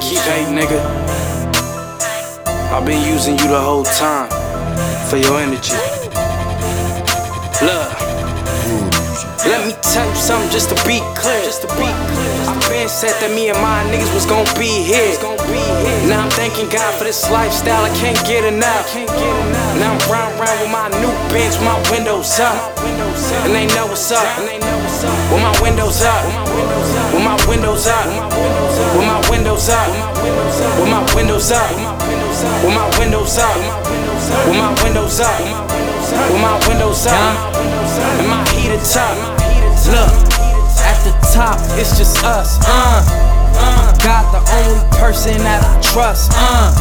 keep hey nigga. I've been using you the whole time for your energy. Look. Let me tell you something just to be clear. Just to be clear. I been said that me and my niggas was gon' be here. Now I'm thanking God for this lifestyle. I can't get enough. Now I'm round round with my new Benz, my windows up, and they know what's up. With my windows up, with my windows up, windows up, with my windows up, with my windows up, with my windows up, with my windows up, and my heater top. Look, at the top, it's just us. Uh, uh. God, the only person that I trust. Uh,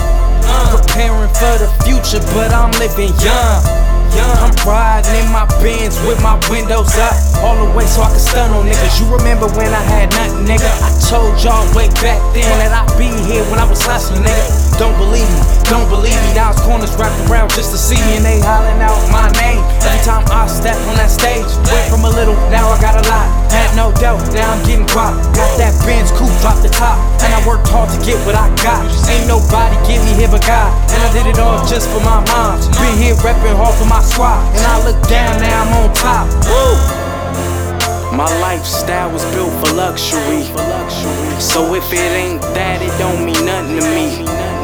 uh. Preparing for the future, but I'm living young. I'm riding in my Benz with my windows up all the way so I can stun on niggas. You remember when I had nothing, nigga? I told y'all way back then that I'd be here when I was hustling, nigga. Don't believe me, don't believe me. Now it's corners wrapped around just to see me and they hollering out my name. Every time I step on that stage, went from a little, now I got a lot. Had no doubt, now I'm getting dropped. Got that Benz coupe, drop the top. And I worked hard to get what I got. Ain't nobody give me here but God. And I did it all just for my mom. Been here repping hard for my squad. And I look down, now I'm on top. Woo! My lifestyle was built for luxury. So if it ain't that, it don't mean nothing to me.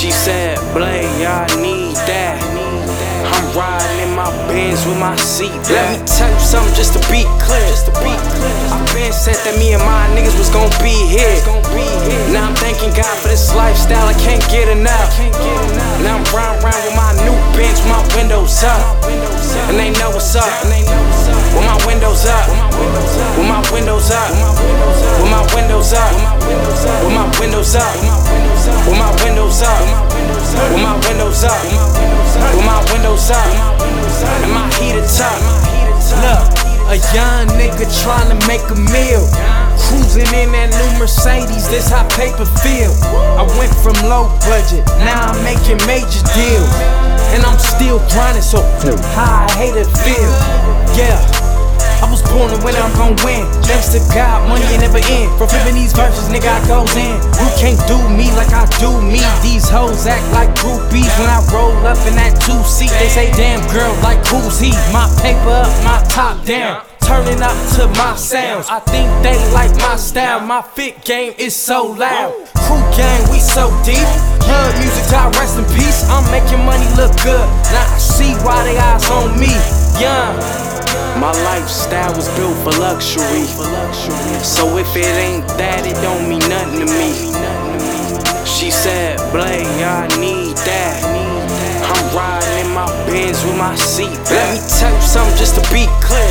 She said, Blay, I need that. I'm riding in my Benz with my seat. Let me tell you something just to be clear. Just to be clear. I been said that me and my niggas was gon' be here. Now I'm thanking God for this lifestyle. I can't get enough. Now I'm round round with my new Benz, my windows up, and they know what's up. With my windows up, with my windows up, with my windows up, with my windows up, windows up, with my windows up, and my heater top. Look, a young nigga trying to make a meal. Cruising in that new Mercedes, this how paper feel. I went from low budget, now I'm making major deals. And I'm still grinding, so high, I hate it feel. Yeah. I was born to win, I'm gon' win. Thanks to God, money ain't never end. From flipping these verses, nigga, I goes in. You can't do me like I do me. These hoes act like groupies when I roll up in that two seat. They say, damn girl, like who's he? My paper up, my top down. Turning up to my sounds. I think they like my style. My fit game is so loud. Crew gang, we so deep. Hood music, God rest in peace. I'm making money look good. Now I see why they eyes on me. Young. My lifestyle was built for luxury. So if it ain't that, it don't mean nothing to me. She said, Blay, I need that. I'm riding in my Benz with my seat. Let me tell you something just to be clear.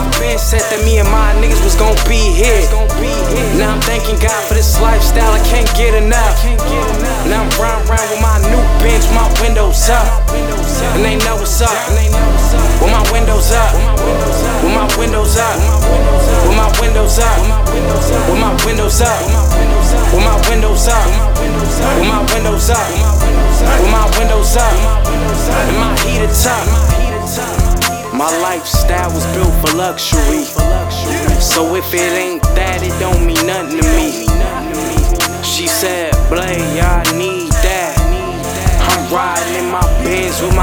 I been said that me and my niggas was gon' be here. Now I'm thanking God for this lifestyle. I can't get enough. Now I'm round round with my new Benz, my windows up, and they know what's up. With my windows up, with my windows up, with my windows up, with my windows up, with my windows up, with my windows up, with my windows up, and my heater top. My lifestyle was built for luxury. So if it ain't that, it don't mean nothing to me. She said, Blay,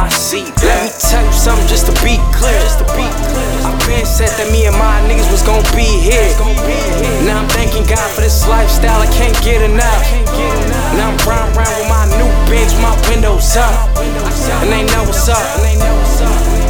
Let me tell you something just to be clear. Just to be clear. I been said that me and my niggas was gon' be here. Now I'm thanking God for this lifestyle. I can't get enough. Now I'm round round with my new Benz, my windows up, and they know what's up.